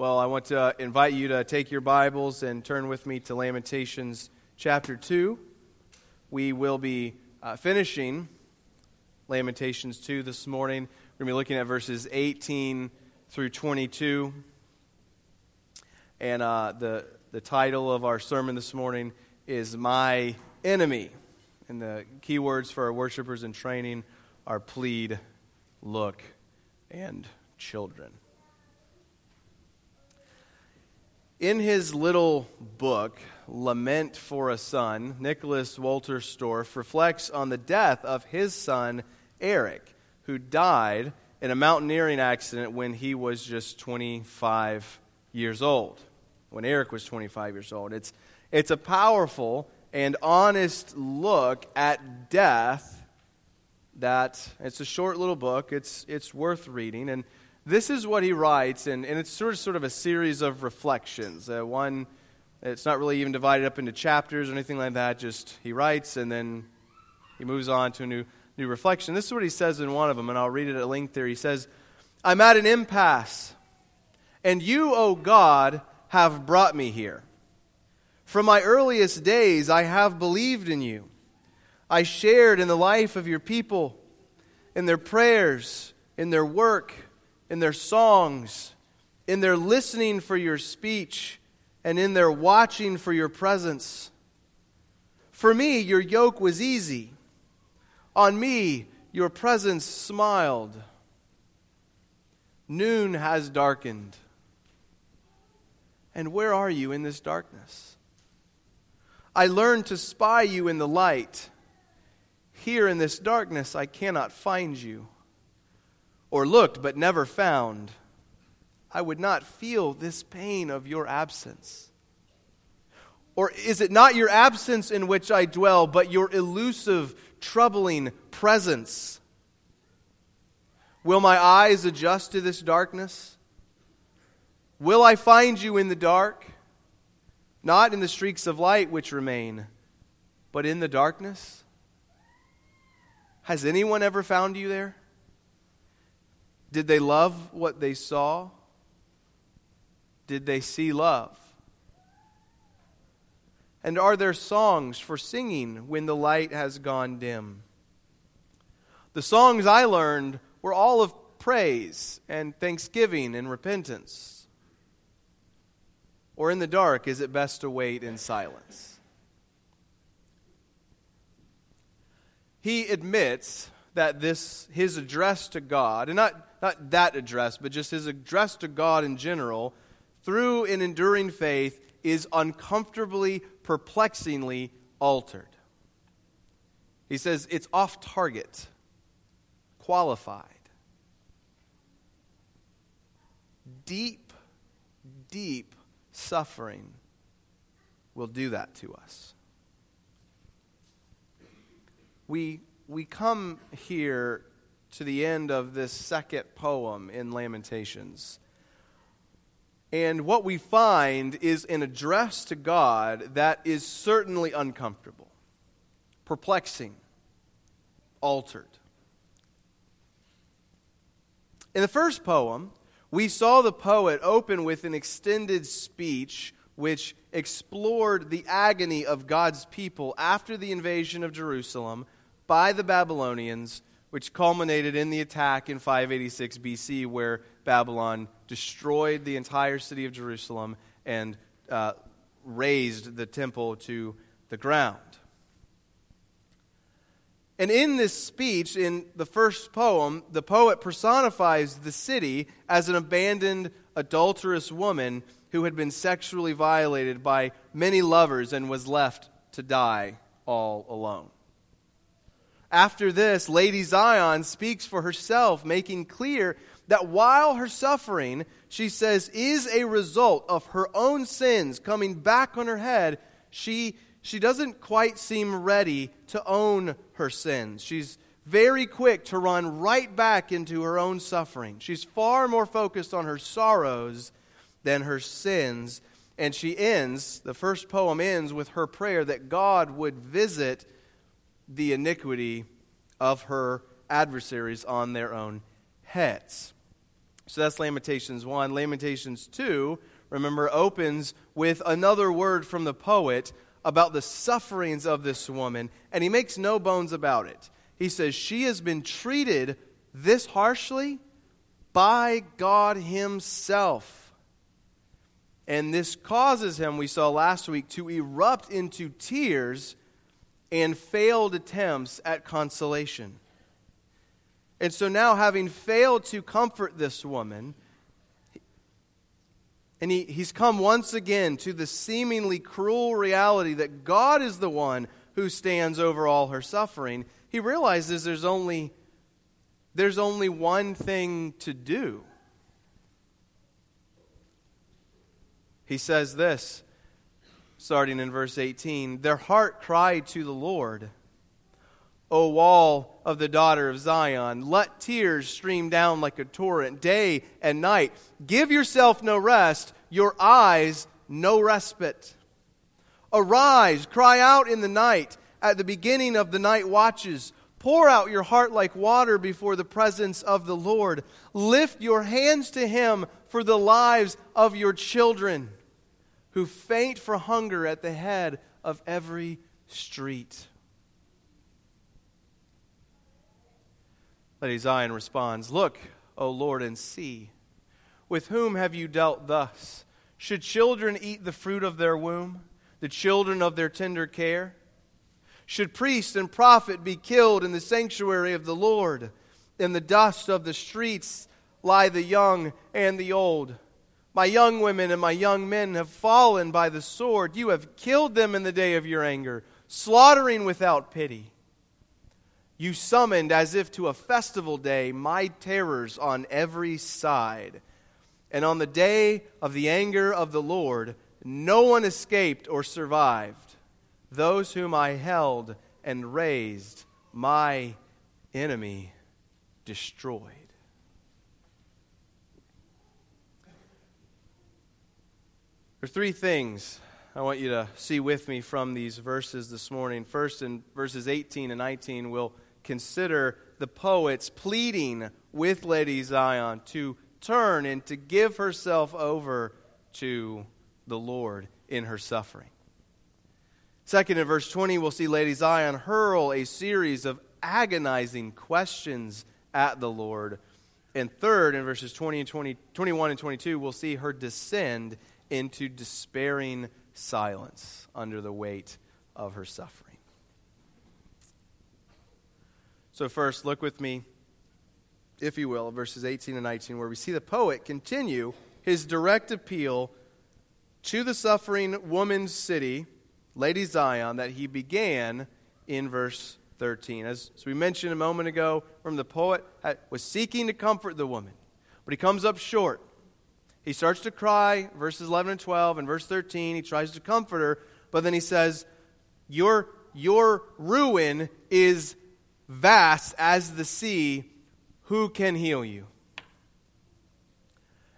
Well, I want to invite you to take your Bibles and turn with me to Lamentations chapter 2. We will be uh, finishing Lamentations 2 this morning. We're going to be looking at verses 18 through 22. And uh, the, the title of our sermon this morning is My Enemy. And the key words for our worshipers in training are plead, look, and children. In his little book, Lament for a Son, Nicholas Walter Wolterstorff reflects on the death of his son, Eric, who died in a mountaineering accident when he was just 25 years old. When Eric was 25 years old. It's, it's a powerful and honest look at death that it's a short little book. It's, it's worth reading. And this is what he writes, and, and it's sort of, sort of a series of reflections. Uh, one, it's not really even divided up into chapters or anything like that. Just he writes, and then he moves on to a new, new reflection. This is what he says in one of them, and I'll read it at length there. He says, I'm at an impasse, and you, O God, have brought me here. From my earliest days, I have believed in you. I shared in the life of your people, in their prayers, in their work in their songs, in their listening for your speech, and in their watching for your presence. For me, your yoke was easy. On me, your presence smiled. Noon has darkened. And where are you in this darkness? I learned to spy you in the light. Here in this darkness, I cannot find you or looked but never found, I would not feel this pain of your absence. Or is it not your absence in which I dwell, but your elusive, troubling presence? Will my eyes adjust to this darkness? Will I find you in the dark? Not in the streaks of light which remain, but in the darkness? Has anyone ever found you there? Did they love what they saw? Did they see love? And are there songs for singing when the light has gone dim? The songs I learned were all of praise and thanksgiving and repentance. Or in the dark, is it best to wait in silence? He admits that this his address to God, and not not that address, but just his address to God in general, through an enduring faith, is uncomfortably, perplexingly altered. He says it's off target, qualified. Deep, deep suffering will do that to us. We, we come here to the end of this second poem in Lamentations. And what we find is an address to God that is certainly uncomfortable, perplexing, altered. In the first poem, we saw the poet open with an extended speech which explored the agony of God's people after the invasion of Jerusalem by the Babylonians which culminated in the attack in 586 BC, where Babylon destroyed the entire city of Jerusalem and uh, razed the temple to the ground. And in this speech, in the first poem, the poet personifies the city as an abandoned, adulterous woman who had been sexually violated by many lovers and was left to die all alone. After this, Lady Zion speaks for herself, making clear that while her suffering, she says, is a result of her own sins coming back on her head, she, she doesn't quite seem ready to own her sins. She's very quick to run right back into her own suffering. She's far more focused on her sorrows than her sins. And she ends, the first poem ends with her prayer that God would visit the iniquity of her adversaries on their own heads. So that's Lamentations 1. Lamentations 2, remember, opens with another word from the poet about the sufferings of this woman, and he makes no bones about it. He says, She has been treated this harshly by God Himself. And this causes him, we saw last week, to erupt into tears and failed attempts at consolation. And so now, having failed to comfort this woman, and he, he's come once again to the seemingly cruel reality that God is the one who stands over all her suffering, he realizes there's only, there's only one thing to do. He says this, starting in verse 18 Their heart cried to the Lord O wall of the daughter of Zion. Let tears stream down like a torrent day and night. Give yourself no rest, your eyes no respite. Arise, cry out in the night, at the beginning of the night watches. Pour out your heart like water before the presence of the Lord. Lift your hands to Him for the lives of your children who faint for hunger at the head of every street. Lady Zion responds, Look, O Lord, and see. With whom have you dealt thus? Should children eat the fruit of their womb, the children of their tender care? Should priest and prophet be killed in the sanctuary of the Lord? In the dust of the streets lie the young and the old. My young women and my young men have fallen by the sword. You have killed them in the day of your anger, slaughtering without pity. You summoned, as if to a festival day, my terrors on every side. And on the day of the anger of the Lord, no one escaped or survived. Those whom I held and raised, my enemy destroyed. There are three things I want you to see with me from these verses this morning. First, in verses 18 and 19, we'll consider the poets pleading with Lady Zion to turn and to give herself over to the Lord in her suffering. Second, in verse 20, we'll see Lady Zion hurl a series of agonizing questions at the Lord. And third, in verses 20 and 20, 21 and 22, we'll see her descend into despairing silence under the weight of her suffering. So, first, look with me, if you will, verses 18 and 19, where we see the poet continue his direct appeal to the suffering woman's city, Lady Zion, that he began in verse 13. As, as we mentioned a moment ago, from the poet was seeking to comfort the woman, but he comes up short. He starts to cry, verses 11 and 12, and verse 13, he tries to comfort her, but then he says, Your, your ruin is vast as the sea, who can heal you?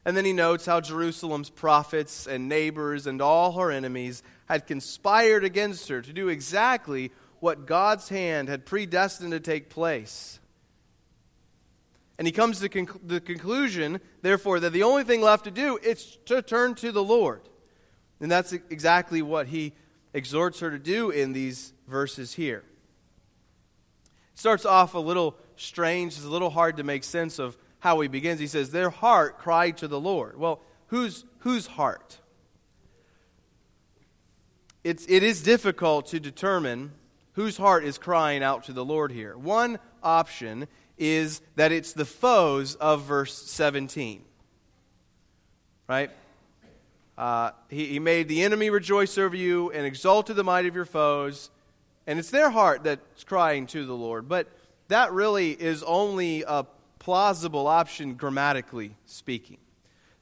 And then he notes how Jerusalem's prophets and neighbors and all her enemies had conspired against her to do exactly what God's hand had predestined to take place. And he comes to conc- the conclusion, therefore, that the only thing left to do is to turn to the Lord. And that's exactly what he exhorts her to do in these verses here It starts off a little strange. It's a little hard to make sense of how he begins. He says, Their heart cried to the Lord. Well, whose, whose heart? It's, it is difficult to determine whose heart is crying out to the Lord here. One option is that it's the foes of verse 17. Right? Uh, he, he made the enemy rejoice over you and exalted the might of your foes. And it's their heart that's crying to the Lord. But that really is only a plausible option grammatically speaking.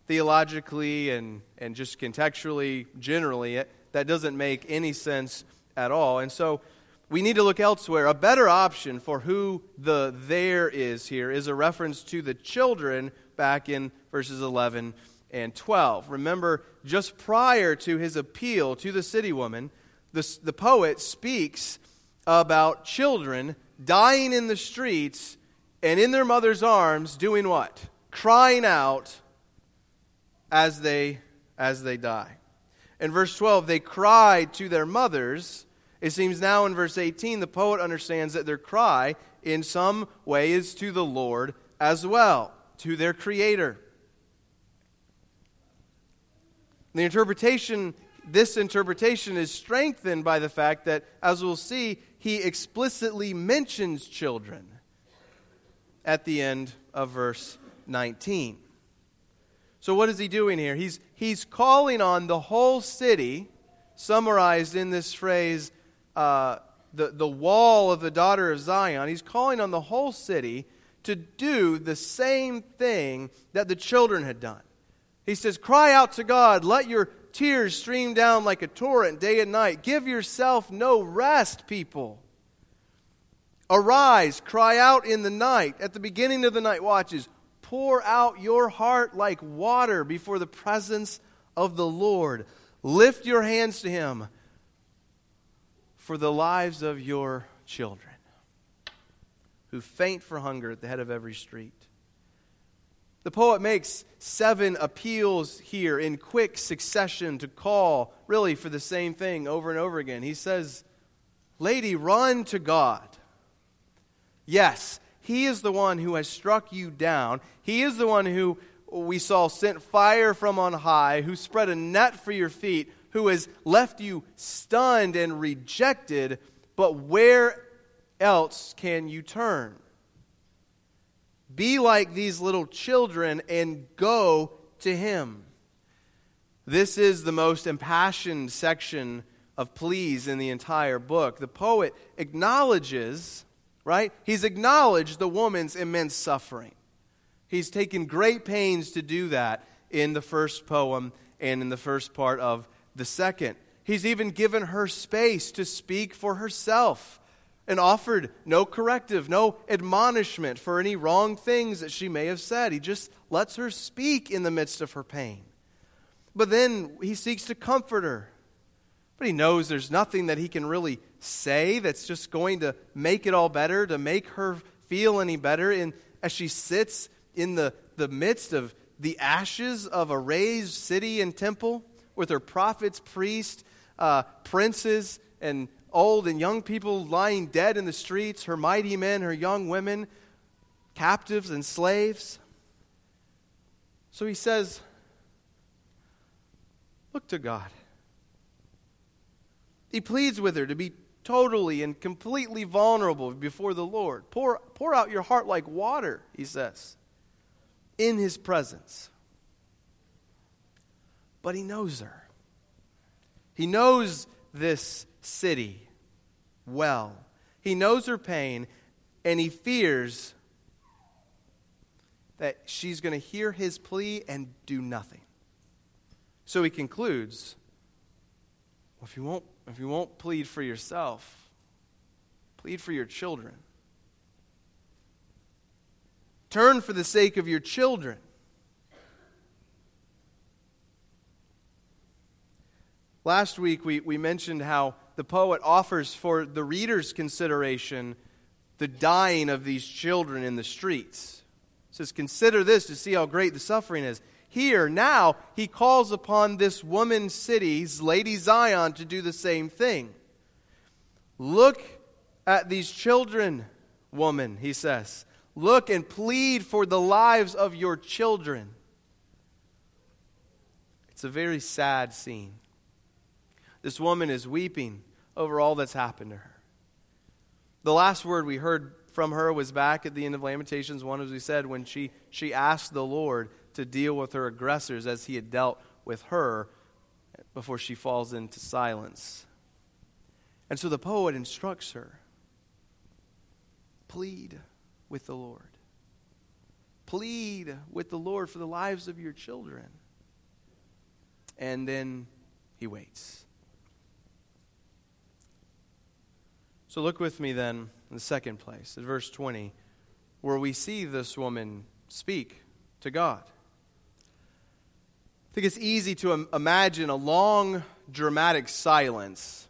Theologically and, and just contextually, generally, it, that doesn't make any sense at all. And so we need to look elsewhere. A better option for who the there is here is a reference to the children back in verses 11 and 12. Remember, just prior to his appeal to the city woman, the, the poet speaks about children dying in the streets and in their mother's arms doing what? crying out as they as they die. In verse 12, they cried to their mothers. It seems now in verse 18, the poet understands that their cry in some way is to the Lord as well, to their Creator. The interpretation, this interpretation is strengthened by the fact that, as we'll see, he explicitly mentions children at the end of verse 19. So, what is he doing here? He's, he's calling on the whole city, summarized in this phrase, uh, the, the wall of the daughter of Zion. He's calling on the whole city to do the same thing that the children had done. He says, Cry out to God, let your tears stream down like a torrent day and night. Give yourself no rest, people. Arise, cry out in the night, at the beginning of the night watches pour out your heart like water before the presence of the Lord. Lift your hands to Him for the lives of your children who faint for hunger at the head of every street. The poet makes seven appeals here in quick succession to call, really, for the same thing over and over again. He says, Lady, run to God. Yes, he is the one who has struck you down. He is the one who we saw sent fire from on high, who spread a net for your feet, who has left you stunned and rejected. But where else can you turn? Be like these little children and go to Him. This is the most impassioned section of pleas in the entire book. The poet acknowledges right? He's acknowledged the woman's immense suffering. He's taken great pains to do that in the first poem and in the first part of the second. He's even given her space to speak for herself and offered no corrective, no admonishment for any wrong things that she may have said. He just lets her speak in the midst of her pain. But then he seeks to comfort her. But he knows there's nothing that he can really say that's just going to make it all better, to make her feel any better. And as she sits in the, the midst of the ashes of a razed city and temple with her prophets, priests, uh, princes, and old and young people lying dead in the streets, her mighty men, her young women, captives and slaves. So he says, Look to God. He pleads with her to be totally and completely vulnerable before the Lord. Pour, pour out your heart like water, he says, in his presence. But he knows her. He knows this city well. He knows her pain, and he fears that she's going to hear his plea and do nothing. So he concludes well, if you won't if you won't plead for yourself, plead for your children. Turn for the sake of your children. Last week, we, we mentioned how the poet offers for the reader's consideration the dying of these children in the streets. He says, Consider this to see how great the suffering is. Here, now, he calls upon this woman city's Lady Zion to do the same thing. Look at these children, woman, he says. Look and plead for the lives of your children. It's a very sad scene. This woman is weeping over all that's happened to her. The last word we heard from her was back at the end of Lamentations 1, as we said, when she, she asked the Lord to deal with her aggressors as he had dealt with her before she falls into silence. And so the poet instructs her plead with the Lord. Plead with the Lord for the lives of your children. And then he waits. So look with me then in the second place, at verse 20, where we see this woman speak to God. I think it's easy to imagine a long, dramatic silence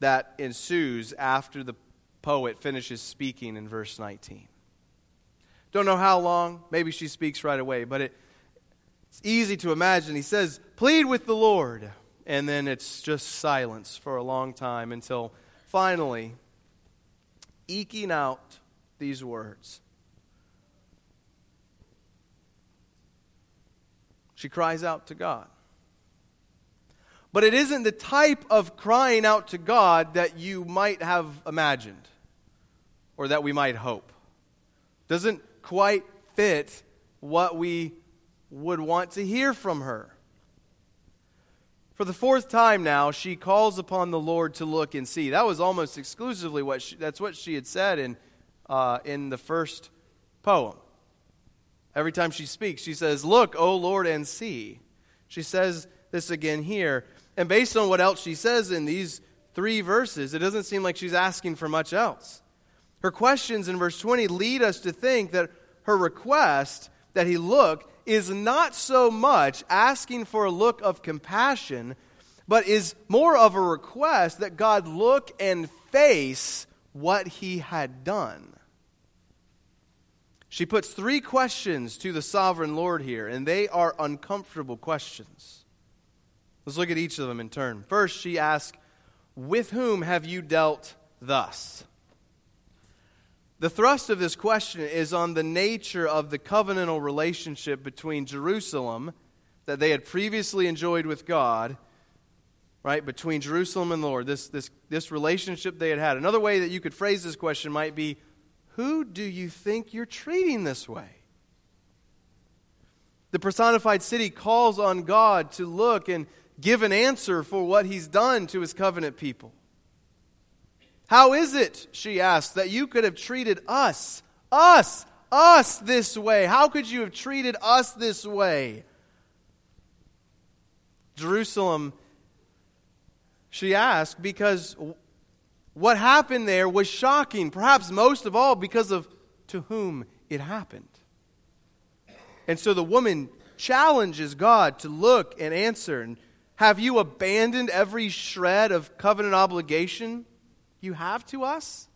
that ensues after the poet finishes speaking in verse 19. Don't know how long. Maybe she speaks right away, but it, it's easy to imagine. He says, Plead with the Lord. And then it's just silence for a long time until finally, eking out these words. She cries out to God. But it isn't the type of crying out to God that you might have imagined or that we might hope. Doesn't quite fit what we would want to hear from her. For the fourth time now, she calls upon the Lord to look and see. That was almost exclusively what she, that's what she had said in, uh, in the first poem. Every time she speaks, she says, Look, O Lord, and see. She says this again here. And based on what else she says in these three verses, it doesn't seem like she's asking for much else. Her questions in verse 20 lead us to think that her request that he look is not so much asking for a look of compassion, but is more of a request that God look and face what he had done. She puts three questions to the sovereign Lord here, and they are uncomfortable questions. Let's look at each of them in turn. First, she asks, With whom have you dealt thus? The thrust of this question is on the nature of the covenantal relationship between Jerusalem that they had previously enjoyed with God, right? Between Jerusalem and the Lord, this, this, this relationship they had had. Another way that you could phrase this question might be Who do you think you're treating this way? The personified city calls on God to look and give an answer for what he's done to his covenant people. How is it, she asked, that you could have treated us, us, us this way? How could you have treated us this way? Jerusalem, she asked, because what happened there was shocking, perhaps most of all because of to whom it happened. And so the woman challenges God to look and answer. And have you abandoned every shred of covenant obligation? You have to us?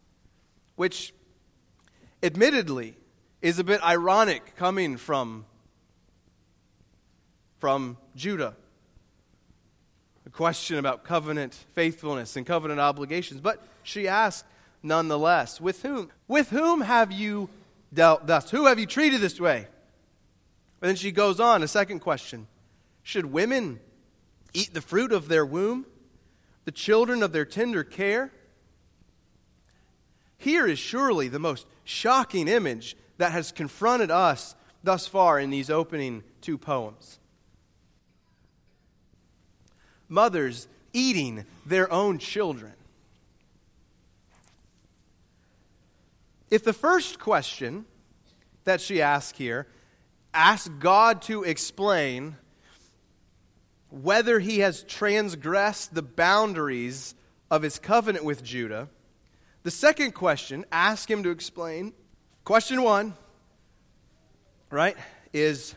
Which, admittedly, is a bit ironic coming from, from Judah. A question about covenant faithfulness and covenant obligations. But she asked nonetheless, with whom? With whom have you dealt thus? Who have you treated this way? And then she goes on, a second question. Should women eat the fruit of their womb, the children of their tender care? Here is surely the most shocking image that has confronted us thus far in these opening two poems. Mothers eating their own children. If the first question that she asks here asks God to explain whether he has transgressed the boundaries of his covenant with Judah, the second question, ask him to explain. Question one, right, is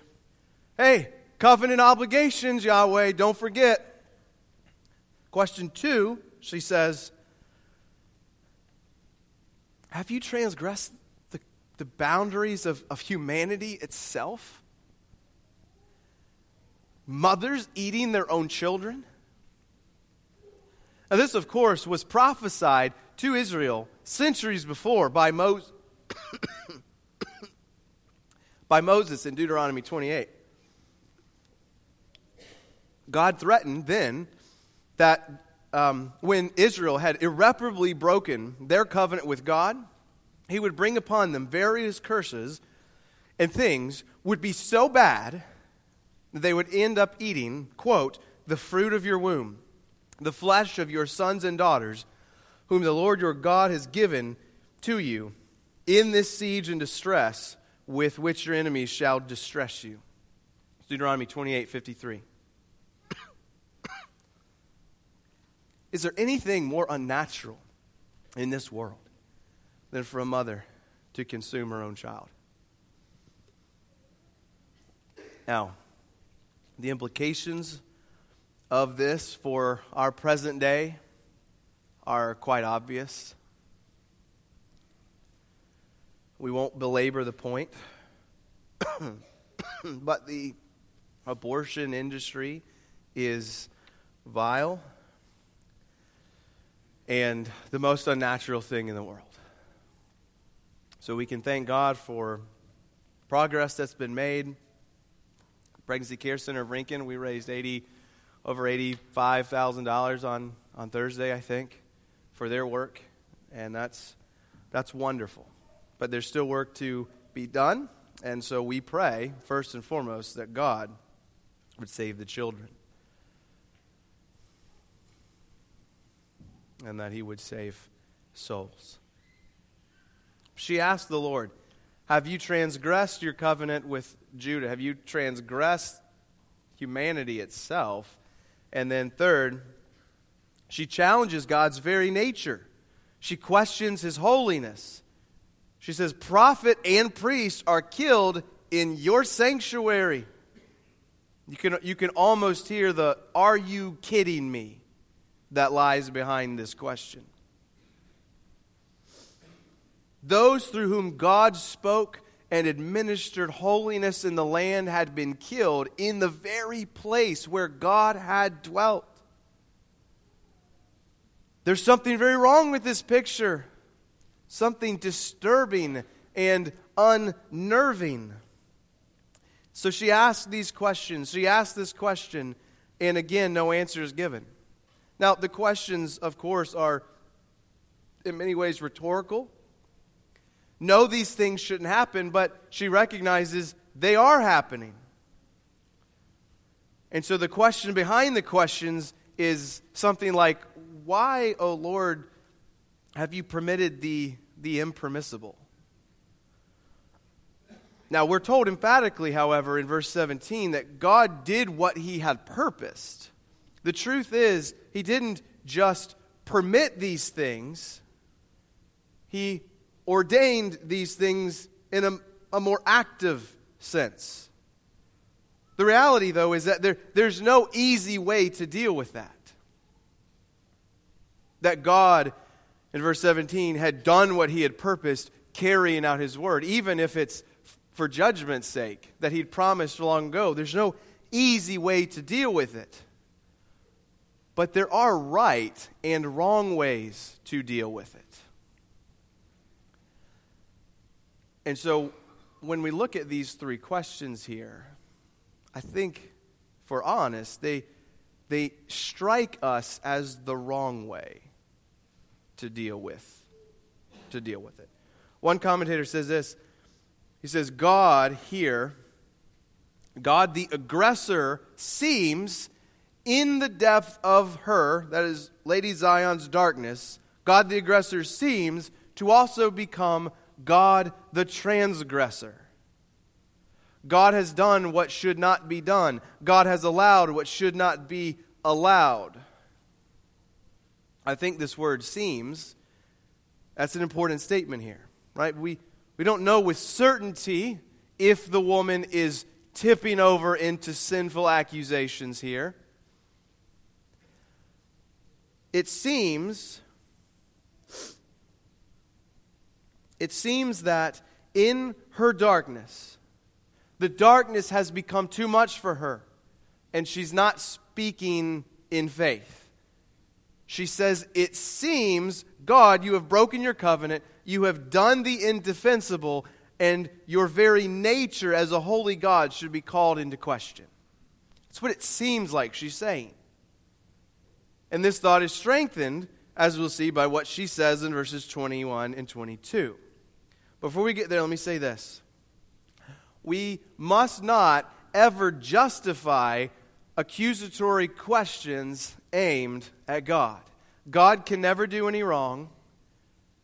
hey, covenant obligations, Yahweh, don't forget. Question two, she says, have you transgressed the, the boundaries of, of humanity itself? Mothers eating their own children? Now, this, of course, was prophesied to Israel centuries before by Moses. by Moses in Deuteronomy 28. God threatened then that um, when Israel had irreparably broken their covenant with God, he would bring upon them various curses, and things would be so bad that they would end up eating, quote, the fruit of your womb, the flesh of your sons and daughters, whom the Lord your God has given to you in this siege and distress with which your enemies shall distress you. Deuteronomy 28 53. Is there anything more unnatural in this world than for a mother to consume her own child? Now, the implications of this for our present day are quite obvious. We won't belabor the point. but the abortion industry is vile and the most unnatural thing in the world. So we can thank God for progress that's been made. Pregnancy Care Center of Rincon, we raised 80 over $85,000 on on Thursday, I think, for their work, and that's that's wonderful. But there's still work to be done, and so we pray first and foremost that God would save the children. And that he would save souls. She asked the Lord, Have you transgressed your covenant with Judah? Have you transgressed humanity itself? And then, third, she challenges God's very nature. She questions his holiness. She says, Prophet and priest are killed in your sanctuary. You can, you can almost hear the, Are you kidding me? that lies behind this question. Those through whom God spoke and administered holiness in the land had been killed in the very place where God had dwelt. There's something very wrong with this picture, something disturbing and unnerving. So she asked these questions. She asked this question, and again, no answer is given. Now, the questions, of course, are in many ways rhetorical. No, these things shouldn't happen, but she recognizes they are happening. And so the question behind the questions is something like why, O oh Lord, have you permitted the, the impermissible? Now, we're told emphatically, however, in verse 17, that God did what he had purposed. The truth is, he didn't just permit these things, he ordained these things in a, a more active sense. The reality, though, is that there, there's no easy way to deal with that that God, in verse 17, had done what he had purposed, carrying out his word, even if it's for judgment's sake that he'd promised long ago. There's no easy way to deal with it. But there are right and wrong ways to deal with it. And so when we look at these three questions here, I think, for honest, they, they strike us as the wrong way to deal with to deal with it. One commentator says this. He says God here God the aggressor seems in the depth of her, that is Lady Zion's darkness, God the aggressor seems to also become God the transgressor. God has done what should not be done. God has allowed what should not be allowed. I think this word seems, that's an important statement here, right? We, we don't know with certainty if the woman is tipping over into sinful accusations here. It seems it seems that in her darkness the darkness has become too much for her and she's not speaking in faith. She says, It seems, God, you have broken your covenant, you have done the indefensible, and your very nature as a holy God should be called into question. That's what it seems like she's saying. And this thought is strengthened, as we'll see, by what she says in verses 21 and 22. Before we get there, let me say this. We must not ever justify accusatory questions aimed at God. God can never do any wrong,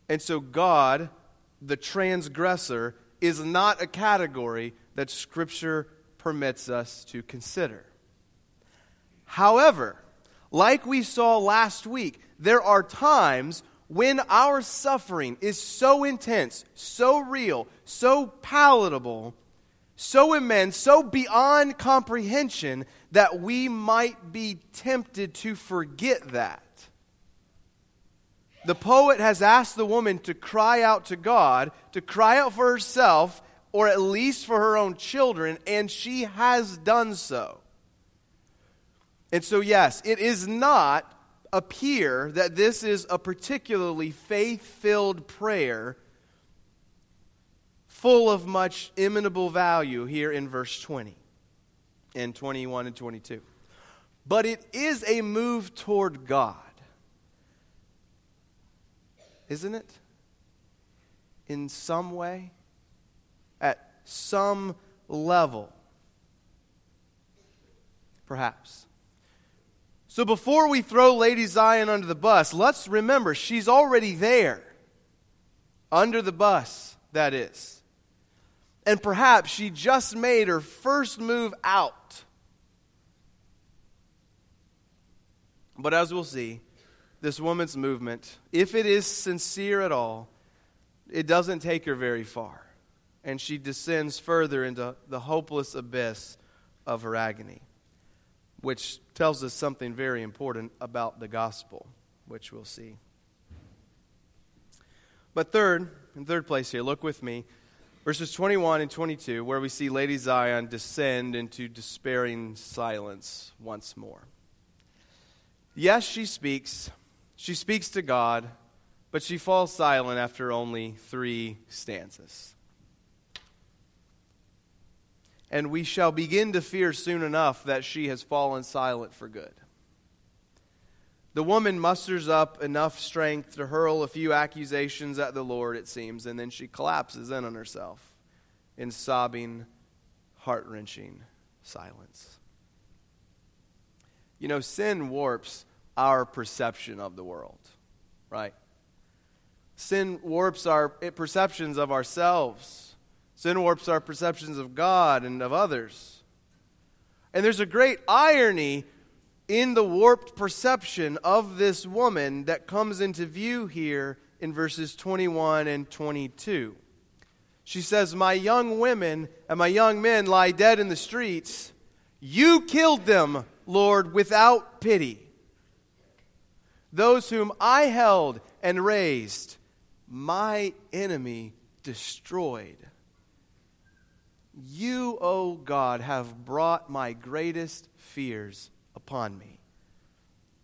and so God, the transgressor, is not a category that Scripture permits us to consider. However, like we saw last week, there are times when our suffering is so intense, so real, so palatable, so immense, so beyond comprehension that we might be tempted to forget that. The poet has asked the woman to cry out to God, to cry out for herself or at least for her own children, and she has done so. And so, yes, it is not appear that this is a particularly faith filled prayer full of much imitable value here in verse 20 and 21 and 22. But it is a move toward God. Isn't it? In some way, at some level, perhaps. So before we throw Lady Zion under the bus, let's remember she's already there. Under the bus, that is. And perhaps she just made her first move out. But as we'll see, this woman's movement, if it is sincere at all, it doesn't take her very far. And she descends further into the hopeless abyss of her agony which tells us something very important about the gospel, which we'll see. But third, in third place here, look with me, verses 21 and 22, where we see Lady Zion descend into despairing silence once more. Yes, she speaks. She speaks to God, but she falls silent after only three stanzas and we shall begin to fear soon enough that she has fallen silent for good. The woman musters up enough strength to hurl a few accusations at the Lord, it seems, and then she collapses in on herself in sobbing, heart wrenching silence. You know, sin warps our perception of the world, right? Sin warps our perceptions of ourselves Sin warps our perceptions of God and of others. And there's a great irony in the warped perception of this woman that comes into view here in verses 21 and 22. She says, My young women and my young men lie dead in the streets. You killed them, Lord, without pity. Those whom I held and raised, my enemy destroyed. You, O oh God, have brought my greatest fears upon me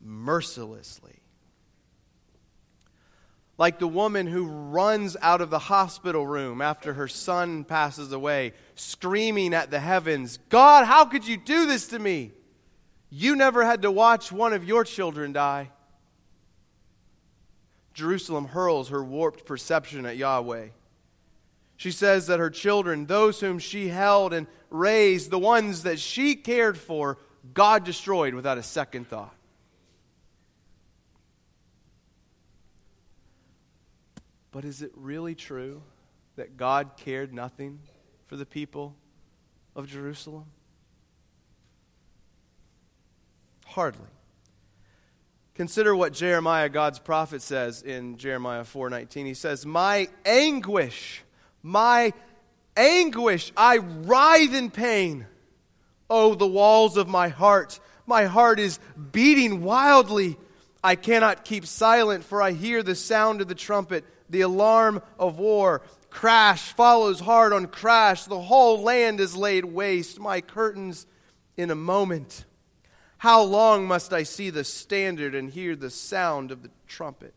mercilessly. Like the woman who runs out of the hospital room after her son passes away, screaming at the heavens, God, how could you do this to me? You never had to watch one of your children die. Jerusalem hurls her warped perception at Yahweh. She says that her children, those whom she held and raised, the ones that she cared for, God destroyed without a second thought. But is it really true that God cared nothing for the people of Jerusalem? Hardly. Consider what Jeremiah, God's prophet, says in Jeremiah 4:19. He says, "My anguish my anguish. I writhe in pain. Oh, the walls of my heart. My heart is beating wildly. I cannot keep silent, for I hear the sound of the trumpet, the alarm of war. Crash follows hard on crash. The whole land is laid waste. My curtains in a moment. How long must I see the standard and hear the sound of the trumpet?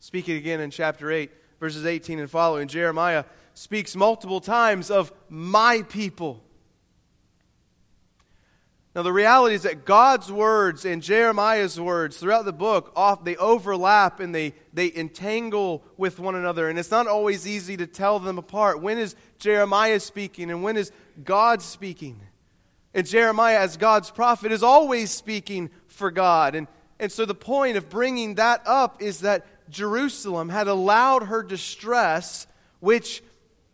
Speaking again in chapter 8 verses 18 and following, Jeremiah speaks multiple times of my people. Now, the reality is that God's words and Jeremiah's words throughout the book, they overlap and they, they entangle with one another. And it's not always easy to tell them apart. When is Jeremiah speaking and when is God speaking? And Jeremiah, as God's prophet, is always speaking for God. And, and so the point of bringing that up is that Jerusalem had allowed her distress, which,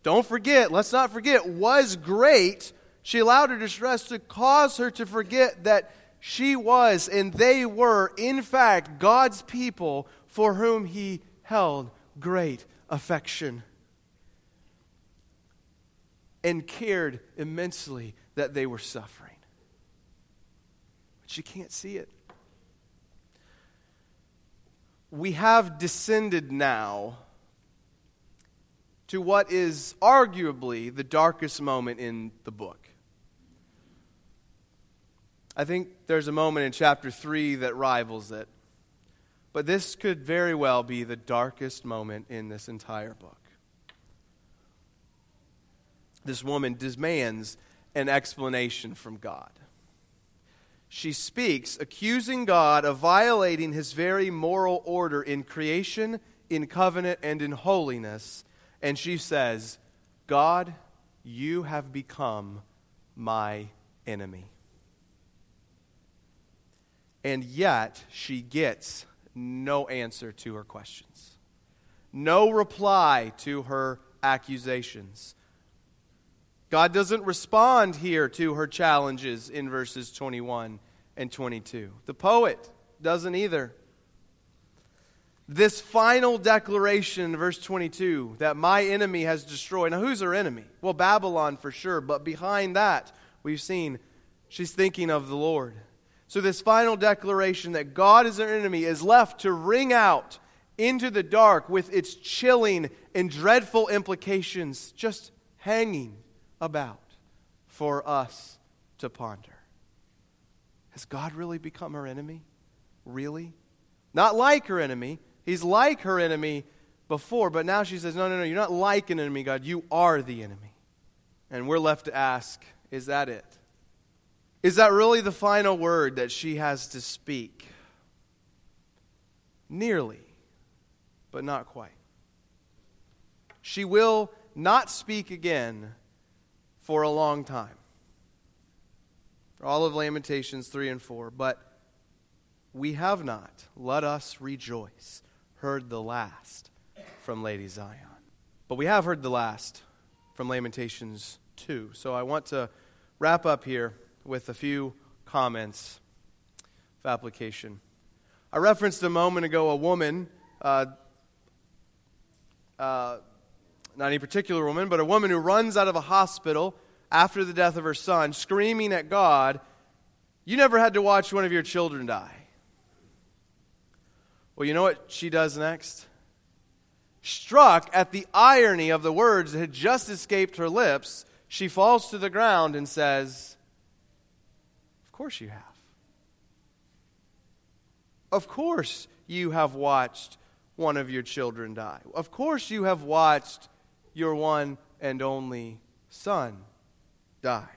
don't forget, let's not forget, was great. She allowed her distress to cause her to forget that she was and they were, in fact, God's people for whom he held great affection and cared immensely that they were suffering. But she can't see it we have descended now to what is arguably the darkest moment in the book. I think there's a moment in chapter 3 that rivals it. But this could very well be the darkest moment in this entire book. This woman demands an explanation from God. She speaks, accusing God of violating his very moral order in creation, in covenant, and in holiness. And she says, God, you have become my enemy. And yet, she gets no answer to her questions, no reply to her accusations. God doesn't respond here to her challenges in verses 21 and 22. The poet doesn't either. This final declaration in verse 22 that my enemy has destroyed. Now, who's her enemy? Well, Babylon for sure, but behind that, we've seen she's thinking of the Lord. So, this final declaration that God is our enemy is left to ring out into the dark with its chilling and dreadful implications just hanging about for us to ponder. Has God really become her enemy? Really? Not like her enemy. He's like her enemy before, but now she says, No, no, no, you're not like an enemy, God. You are the enemy. And we're left to ask, Is that it? Is that really the final word that she has to speak? Nearly, but not quite. She will not speak again for a long time. All of Lamentations 3 and 4. But we have not, let us rejoice, heard the last from Lady Zion. But we have heard the last from Lamentations 2. So I want to wrap up here with a few comments of application. I referenced a moment ago a woman, uh, uh, not any particular woman, but a woman who runs out of a hospital after the death of her son, screaming at God, You never had to watch one of your children die. Well, you know what she does next? Struck at the irony of the words that had just escaped her lips, she falls to the ground and says, course you have. Of course you have watched one of your children die. Of course you have watched your one and only son die.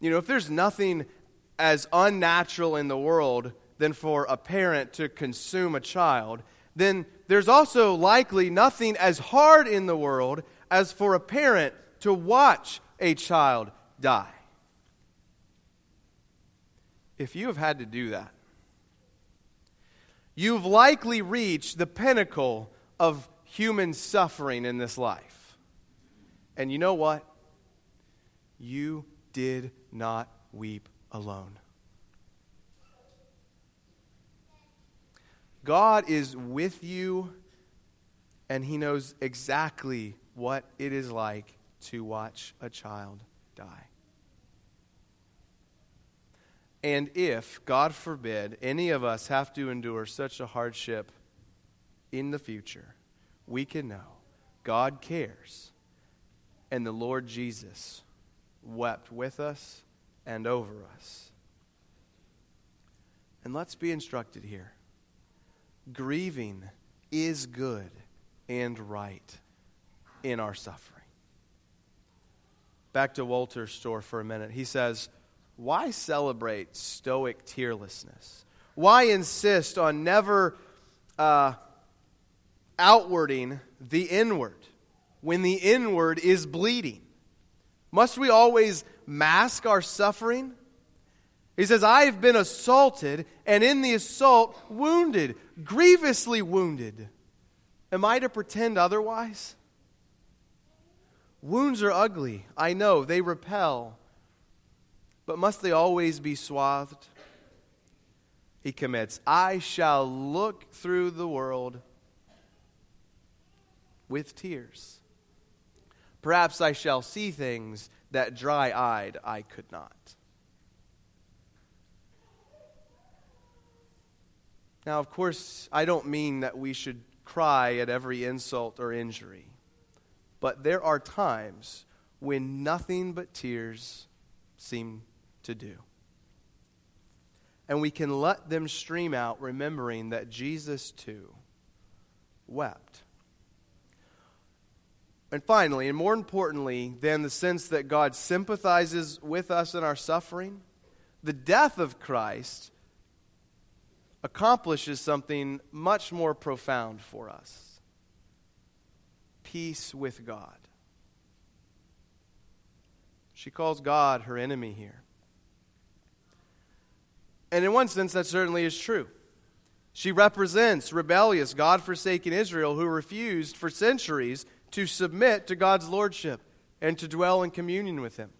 You know, if there's nothing as unnatural in the world than for a parent to consume a child, then there's also likely nothing as hard in the world as for a parent to watch a child die if you have had to do that, you've likely reached the pinnacle of human suffering in this life. And you know what? You did not weep alone. God is with you, and He knows exactly what it is like to watch a child die. And if, God forbid, any of us have to endure such a hardship in the future, we can know God cares. And the Lord Jesus wept with us and over us. And let's be instructed here grieving is good and right in our suffering. Back to Wolterstorff for a minute. He says, why celebrate stoic tearlessness? Why insist on never uh, outwarding the inward when the inward is bleeding? Must we always mask our suffering? He says, I have been assaulted, and in the assault, wounded, grievously wounded. Am I to pretend otherwise? Wounds are ugly, I know, they repel. But must they always be swathed? He commits, I shall look through the world with tears. Perhaps I shall see things that dry eyed I could not. Now, of course, I don't mean that we should cry at every insult or injury. But there are times when nothing but tears seem to do. And we can let them stream out, remembering that Jesus too wept. And finally, and more importantly than the sense that God sympathizes with us in our suffering, the death of Christ accomplishes something much more profound for us peace with God. She calls God her enemy here. And in one sense, that certainly is true. She represents rebellious, God forsaken Israel who refused for centuries to submit to God's lordship and to dwell in communion with Him.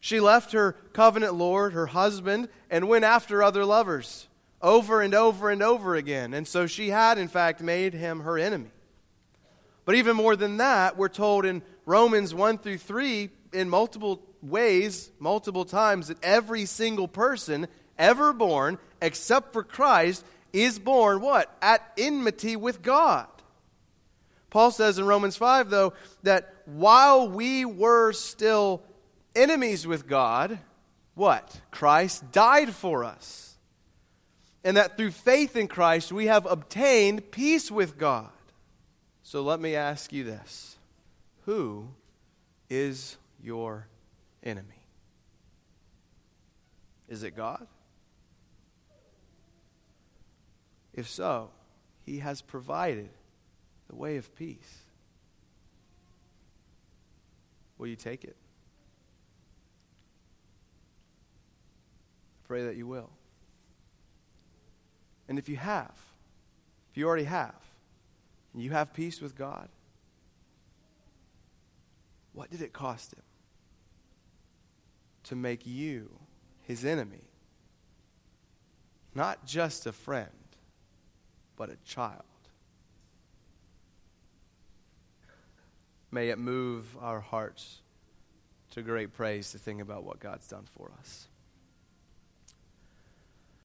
She left her covenant Lord, her husband, and went after other lovers over and over and over again. And so she had, in fact, made him her enemy. But even more than that, we're told in Romans 1 through 3, in multiple ways, multiple times, that every single person ever born, except for Christ, is born what? At enmity with God. Paul says in Romans 5, though, that while we were still enemies with God, what? Christ died for us. And that through faith in Christ, we have obtained peace with God. So let me ask you this Who is your enemy? Is it God? If so, He has provided the way of peace. Will you take it? Pray that you will. And if you have, if you already have, and you have peace with God, what did it cost him to make you his enemy? Not just a friend, but a child. May it move our hearts to great praise to think about what God's done for us.